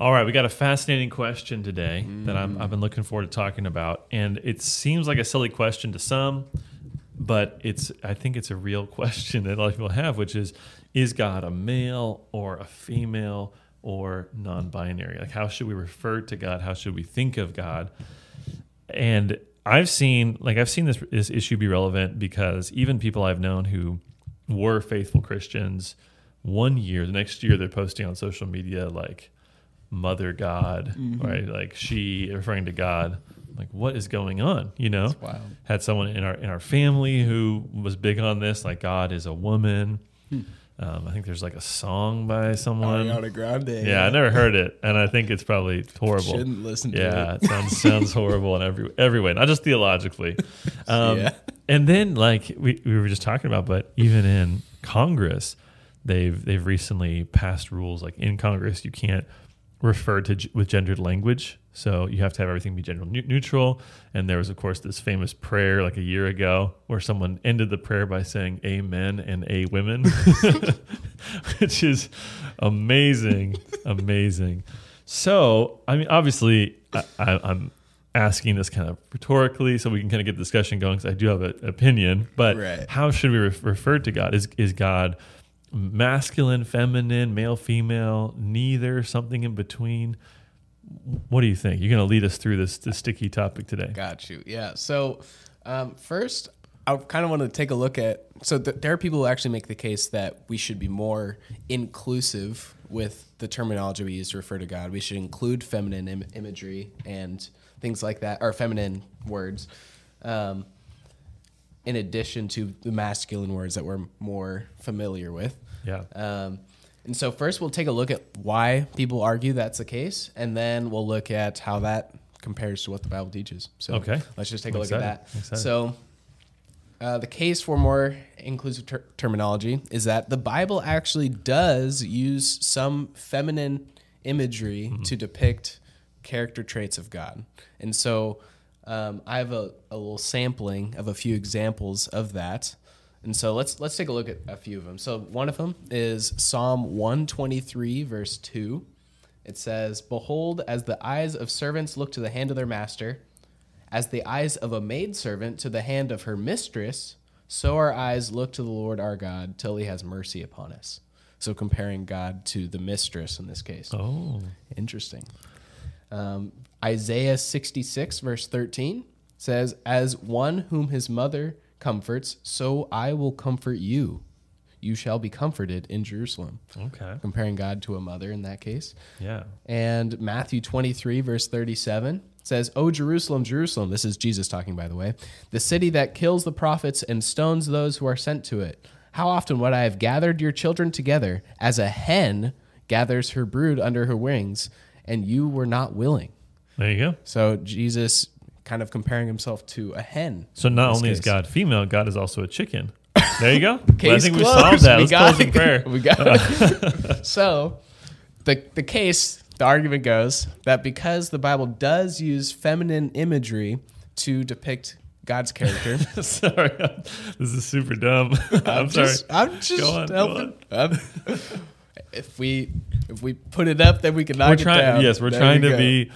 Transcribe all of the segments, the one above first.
All right, we got a fascinating question today that I'm, mm. I've been looking forward to talking about, and it seems like a silly question to some, but it's I think it's a real question that a lot of people have, which is: Is God a male or a female or non-binary? Like, how should we refer to God? How should we think of God? And I've seen like I've seen this this issue be relevant because even people I've known who were faithful Christians, one year, the next year, they're posting on social media like mother God, right? Like she referring to God. Like what is going on? You know, wild. had someone in our in our family who was big on this. Like God is a woman. Um, I think there's like a song by someone. Ariana Grande. yeah, I never heard it, and I think it's probably horrible. Shouldn't listen to Yeah, it. it sounds sounds horrible in every every way, not just theologically. Um, Yeah. And then, like we, we were just talking about, but even in Congress, they've they've recently passed rules. Like in Congress, you can't refer to with gendered language, so you have to have everything be gender neu- neutral. And there was, of course, this famous prayer like a year ago where someone ended the prayer by saying "Amen" and "A women," which is amazing, amazing. So, I mean, obviously, I, I, I'm asking this kind of rhetorically so we can kind of get the discussion going because I do have an opinion. But Right. how should we ref- refer to God? Is is God masculine, feminine, male, female, neither, something in between? What do you think? You're going to lead us through this, this sticky topic today. Got you. Yeah. So, um, first, I kind of want to take a look at. So, th- there are people who actually make the case that we should be more inclusive with the terminology we use to refer to God. We should include feminine Im- imagery and things like that, or feminine words, um, in addition to the masculine words that we're more familiar with. Yeah. Um, and so first we'll take a look at why people argue that's the case, and then we'll look at how that compares to what the Bible teaches. So Okay. let's just take a look at that. So uh, the case for more inclusive ter- terminology is that the Bible actually does use some feminine imagery Mm-hmm. to depict character traits of God. And so um, I have a, a little sampling of a few examples of that. And so let's let's take a look at a few of them. So one of them is Psalm 123 verse 2. It says, "Behold, as the eyes of servants look to the hand of their master, as the eyes of a maidservant to the hand of her mistress, so our eyes look to the Lord our God till he has mercy upon us." So comparing God to the mistress in this case. Oh, Interesting. Um, Isaiah 66, verse 13 says, As one whom his mother comforts, so I will comfort you. You shall be comforted in Jerusalem. okay. Comparing God to a mother in that case. Yeah. And Matthew 23, verse 37 says, O Jerusalem, Jerusalem, this is Jesus talking, by the way, the city that kills the prophets and stones those who are sent to it. How often would I have gathered your children together as a hen gathers her brood under her wings, and you were not willing? There you go. So Jesus kind of comparing himself to a hen. So not only is. God female, God is also a chicken. There you go. Well, I Case think we closed. solved that. We Let's got close in it. prayer. We got it. so the the case, the argument goes that because the Bible does use feminine imagery to depict God's character, sorry, this is super dumb. I'm, sorry. just, I'm just Go on, go helping. I'm- if we if we put it up, then we can knock we're it down. Yes, we're There trying to go. be.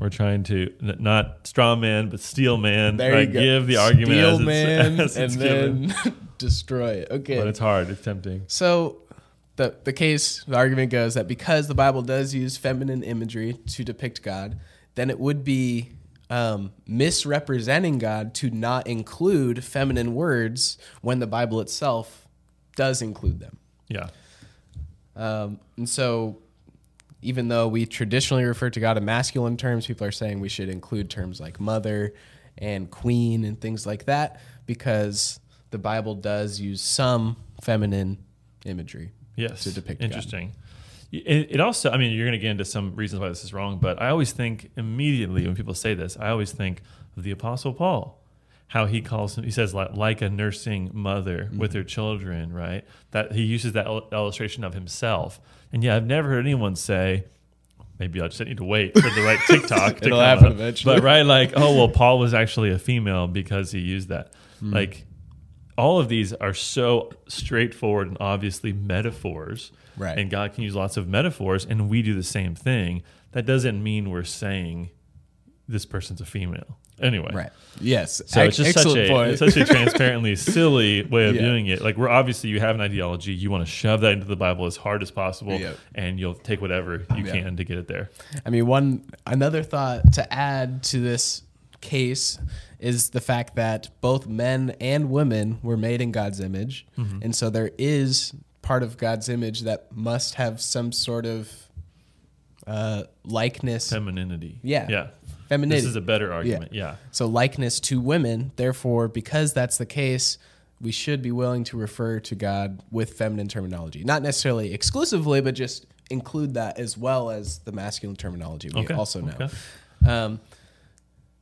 We're trying to n- not straw man, but steel man. There right? you go. Give the argument Steel as it's, man, as it's and given. then destroy it. Okay, But it's hard. It's tempting. So the the case, the argument goes that because the Bible does use feminine imagery to depict God, then it would be um, misrepresenting God to not include feminine words when the Bible itself does include them. Yeah. Um, and so, even though we traditionally refer to God in masculine terms, people are saying we should include terms like mother and queen and things like that because the Bible does use some feminine imagery. Yes. to depict God. Interesting. It, it also, I mean, you're going to get into some reasons why this is wrong, but I always think immediately when people say this, I always think of the Apostle Paul, how he calls him, he says, like, like a nursing mother Mm-hmm. with her children, right? That he uses that il- illustration of himself. And yeah, I've never heard anyone say, maybe I just need to wait for the right TikTok to happen up. eventually. But right, like, oh, well, Paul was actually a female because he used that. Hmm. Like, all of these are so straightforward and obviously metaphors. Right. And God can use lots of metaphors, and we do the same thing. That doesn't mean we're saying this person's a female. Anyway. Right. Yes. So Ex- it's just such a, such a transparently silly way of Yeah. doing it. Like we're obviously you have an ideology, you want to shove that into the Bible as hard as possible, and you'll take whatever you Yeah. can to get it there. I mean, one another thought to add to this case is the fact that both men and women were made in God's image, Mm-hmm. and so there is part of God's image that must have some sort of uh, likeness, Femininity. Yeah. Yeah. Femininity. This is a better argument. Yeah. So likeness to women. Therefore, because that's the case, we should be willing to refer to God with feminine terminology. Not necessarily exclusively, but just include that as well as the masculine terminology we Okay. also know. Okay. Um,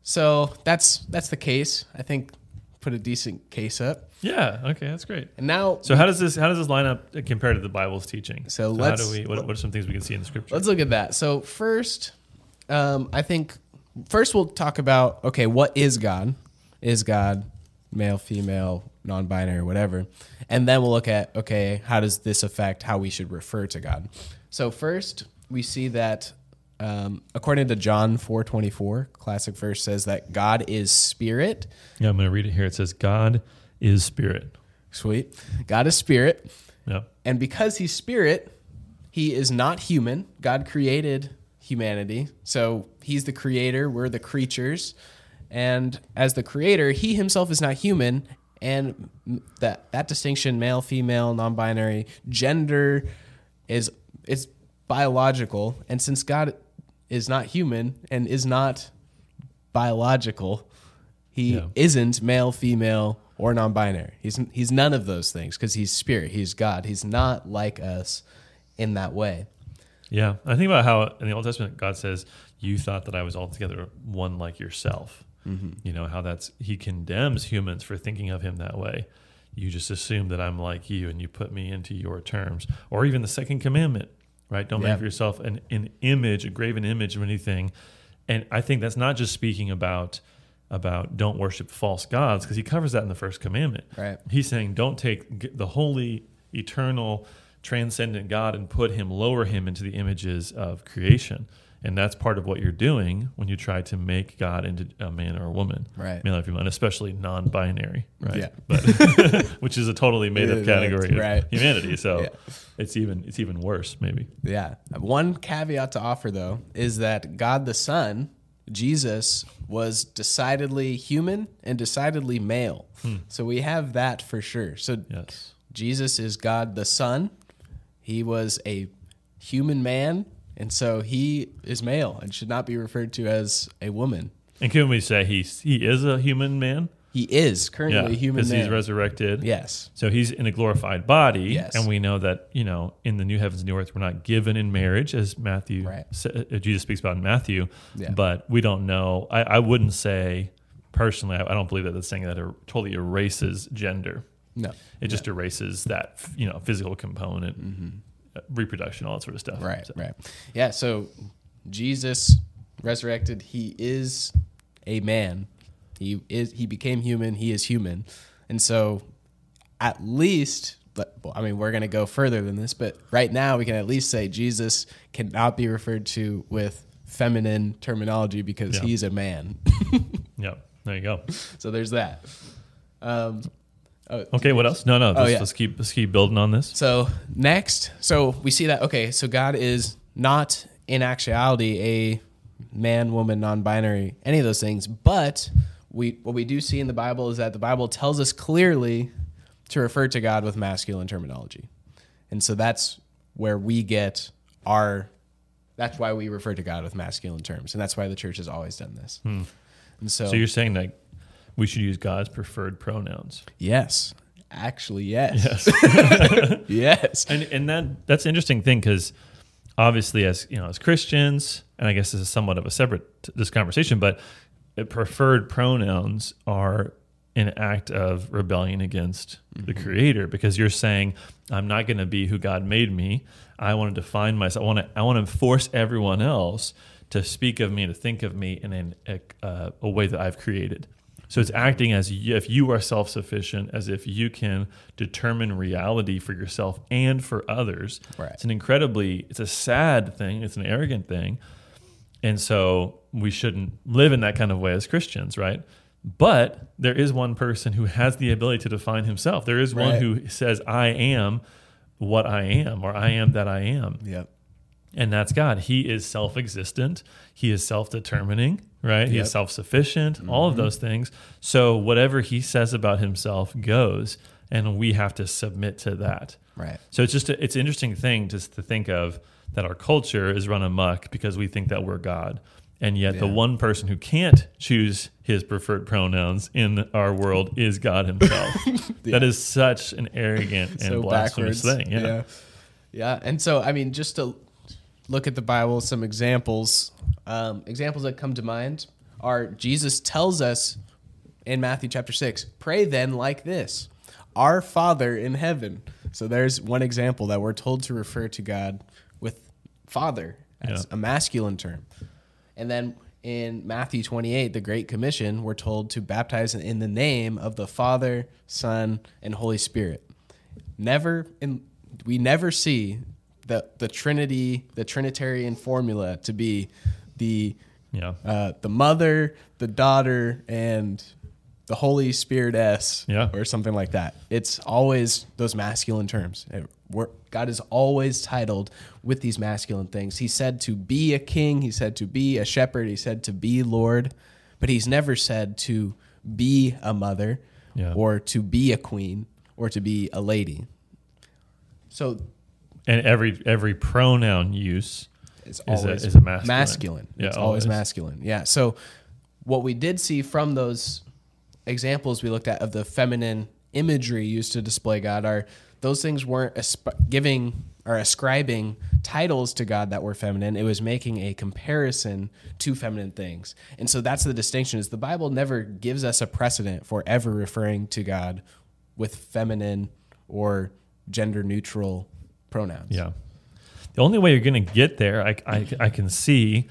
so that's that's the case. I think put a decent case up. Yeah. Okay. That's great. And now So how does this how does this line up compared to the Bible's teaching? So how let's- do we what, what are some things we can see in the scripture? Let's look at that. So first, um, I think first we'll talk about okay, what is God? Is God male, female, non-binary, whatever? And then we'll look at okay, how does this affect how we should refer to God? So first, we see that um, according to John four twenty four, classic verse says that God is spirit. yeah, I'm going to read it here. It says God is spirit. Sweet, God is spirit. Yeah. And because he's spirit, he is not human. God created humanity. So he's the creator, we're the creatures. And as the creator, he himself is not human. And that that distinction, male, female, non-binary, gender is is biological. And since God is not human and is not biological, he Yeah. isn't male, female, or non-binary. He's he's none of those things because he's spirit. He's God. He's not like us in that way. Yeah. I think about how in the Old Testament God says, You thought that I was altogether one like yourself. Mm-hmm. You know, how that's he condemns humans for thinking of him that way. You just assume that I'm like you and you put me into your terms. Or even the second commandment, right? Don't Yeah. make for yourself an, an image, a graven image of anything. And I think that's not just speaking about about don't worship false gods because he covers that in the first commandment. Right. He's saying don't take the holy, eternal, transcendent God and put him, lower him into the images of creation. And that's part of what you're doing when you try to make God into a man or a woman, Right. Male or female, and especially non-binary, right? Yeah. But which is a totally made-up category of right. humanity. So Yeah. it's even it's even worse, maybe. Yeah. One caveat to offer though is that God the Son, Jesus, was decidedly human and decidedly male. Hmm. So we have that for sure. So Yes. Jesus is God the Son. He was a human man, and so he is male and should not be referred to as a woman. And can we say he's he is a human man? He is currently Yeah, a human because he's resurrected. yes. So he's in a glorified body, Yes. and we know that you know in the new heavens, and new earth, we're not given in marriage, as Matthew Right. uh, Jesus speaks about in Matthew. Yeah. But we don't know. I, I wouldn't say personally. I, I don't believe that that's saying that it totally erases gender. No. It just erases that you know physical component, uh, reproduction, all that sort of stuff. Mm-hmm. Right, So- right. Yeah, so Jesus resurrected, he is a man. He is he became human, he is human. And so at least but well, I mean, we're going to go further than this, but right now we can at least say Jesus cannot be referred to with feminine terminology because Yeah. he's a man. yep. There you go. so there's that. Um, oh, Okay. What else? No, no. Oh, let's, yeah. let's keep let's keep building on this. So next, so we see that okay, so God is not in actuality a man, woman, non-binary, any of those things, but we what we do see in the Bible is that the Bible tells us clearly to refer to God with masculine terminology. And so that's where we get our that's why we refer to God with masculine terms. And that's why the church has always done this. Hmm. And so, So you're saying that we should use God's preferred pronouns. yes. Actually, yes. Yes. yes. and and that that's an interesting thing because obviously as you know as christians and i guess this is somewhat of a separate this conversation but preferred pronouns are an act of rebellion against the creator because you're saying i'm not going to be who god made me i want to define myself i want to i want to force everyone else to speak of me to think of me in an, a, uh, a way that i've created So it's acting as if you are self sufficient, as if you can determine reality for yourself and for others. Right. It's an incredibly, it's a sad thing, it's an arrogant thing. And so we shouldn't live in that kind of way as Christians, right? But there is one person who has the ability to define himself. There is one Right. who says, I am what I am, or I am that I am Yep. And that's God. He is self-existent. He is self-determining, right? He is self-sufficient. All of mm-hmm. those things. So whatever he says about himself goes, and we have to submit to that. Right. So it's just a, it's an interesting thing just to think of that our culture is run amok because we think that we're God. And yet the one person who can't choose his preferred pronouns in our world is God himself. That is such an arrogant and so blasphemous backwards. thing. Yeah. yeah. Yeah. And so, I mean, just to look at the Bible, some examples, um, examples that come to mind are Jesus tells us in Matthew chapter 6, pray then like this Our Father in heaven. So there's one example that we're told to refer to God with Father as Yeah. a masculine term. And then in Matthew 28, the Great Commission, we're told to baptize in the name of the Father, Son, and Holy Spirit. Never in we never see the the Trinity, the Trinitarian formula to be the Yeah. uh, the mother, the daughter, and the Holy Spirit S, Yeah. or something like that. It's always those masculine terms. It- we're- God is always titled with these masculine things. He said to be a king. He said to be a shepherd. He said to be Lord, but he's never said to be a mother, Yeah. or to be a queen, or to be a lady. So and every every pronoun use Is a- always is a masculine. masculine. Yeah, it's always always. masculine. Yeah. So what we did see from those examples we looked at of the feminine imagery used to display God are those things weren't asp- giving or ascribing titles to God that were feminine. It was making a comparison to feminine things. And so that's the distinction is the Bible never gives us a precedent for ever referring to God with feminine or gender neutral pronouns. Yeah. The only way you're going to get there, I, I, I can see,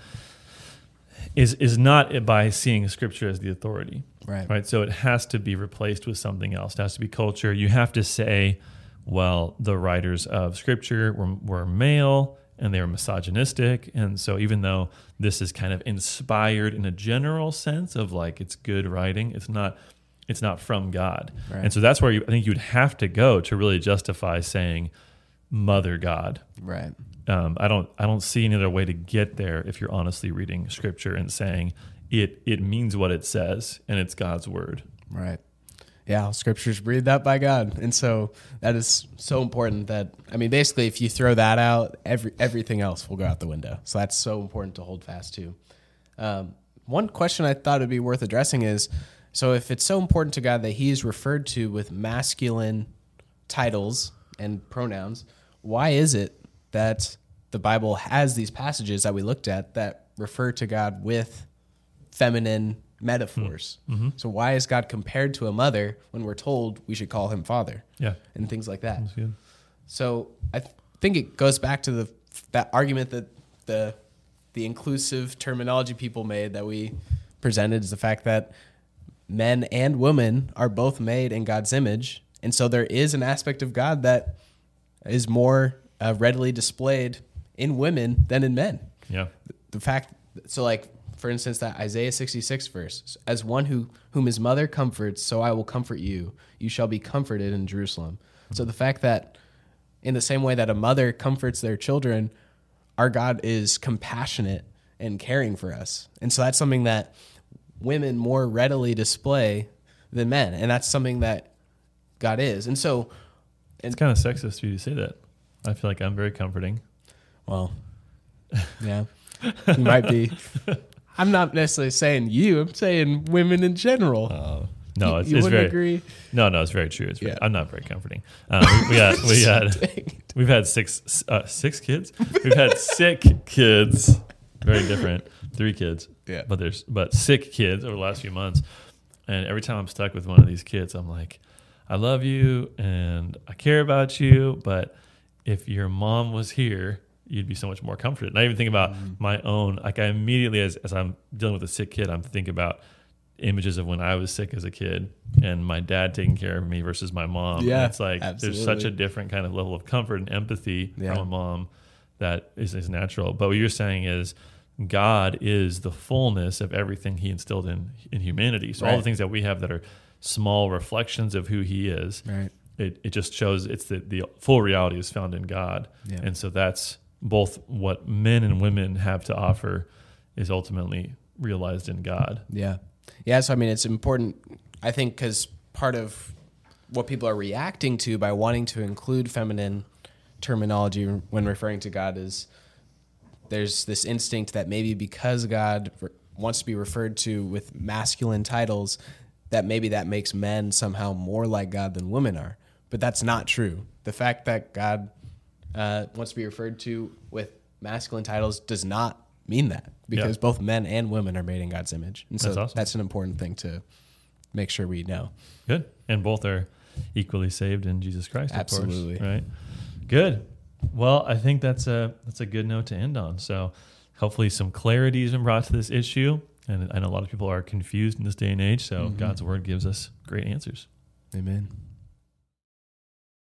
is is not by seeing Scripture as the authority. Right. Right. So it has to be replaced with something else. It has to be culture. You have to say, well, the writers of Scripture were, were male and they were misogynistic, and so even though this is kind of inspired in a general sense of like it's good writing, it's not. It's not from God, Right. and so that's where you, I think you'd have to go to really justify saying, "Mother God." Right. um, I don't I don't see any other way to get there if you're honestly reading scripture and saying it it means what it says and it's God's word. Right. Yeah, scriptures breathed out by God. And so that is so important that I mean basically if you throw that out, every everything else will go out the window. So that's so important to hold fast to. Um, one question I thought would be worth addressing is so if it's so important to God that he is referred to with masculine titles and pronouns, why is it that the Bible has these passages that we looked at that refer to God with feminine metaphors? Mm-hmm. Mm-hmm. So why is God compared to a mother when we're told we should call him father Yeah. and things like that? So I th- think it goes back to the that argument that the the inclusive terminology people made that we presented is the fact that men and women are both made in God's image, and so there is an aspect of God that is more uh, readily displayed in women than in men. Yeah. The fact, so like for instance, that Isaiah sixty six verse, as one who whom his mother comforts, so I will comfort you. You shall be comforted in Jerusalem. So the fact that in the same way that a mother comforts their children, our God is compassionate and caring for us. And so that's something that women more readily display than men. And that's something that God is. And so, It's kind of sexist for you to say that. I feel like I'm very comforting. well, yeah, you might be. I'm not necessarily saying you, I'm saying women in general. Uh, no, You- it's, you it's wouldn't very agree? no, no, it's very true. It's very, Yeah. I'm not very comforting. Um, We had, we had, we've had six uh, six kids. We've had sick kids. Very different. Three kids. Yeah. But there's but sick kids over the last few months. And every time I'm stuck with one of these kids, I'm like, I love you and I care about you, but if your mom was here, you'd be so much more comforted. And I even think about Mm-hmm. my own, like I immediately, as, as I'm dealing with a sick kid, I'm thinking about images of when I was sick as a kid and my dad taking care of me versus my mom. And Yeah, it's like there's such a different kind of level of comfort and empathy Yeah. from a mom that is, is natural. But what you're saying is God is the fullness of everything He instilled in in humanity. So all the things that we have that are small reflections of who He is, Right. it, it just shows it's the, the full reality is found in God. Yeah. And so that's both what men and women have to offer is ultimately realized in God. Yeah. Yeah. So, I mean, it's important, I think, because part of what people are reacting to by wanting to include feminine terminology when referring to God is there's this instinct that maybe because God wants to be referred to with masculine titles, that maybe that makes men somehow more like God than women are. But that's not true. The fact that God uh, wants to be referred to with masculine titles does not mean that because Yeah. both men and women are made in God's image. And so That's that's, an important thing to make sure we know. Good. And both are equally saved in Jesus Christ, of Absolutely. course. Right. Good. Well, I think that's a that's a good note to end on. So hopefully some clarity has been brought to this issue. And I know a lot of people are confused in this day and age. So mm-hmm. God's word gives us great answers. Amen.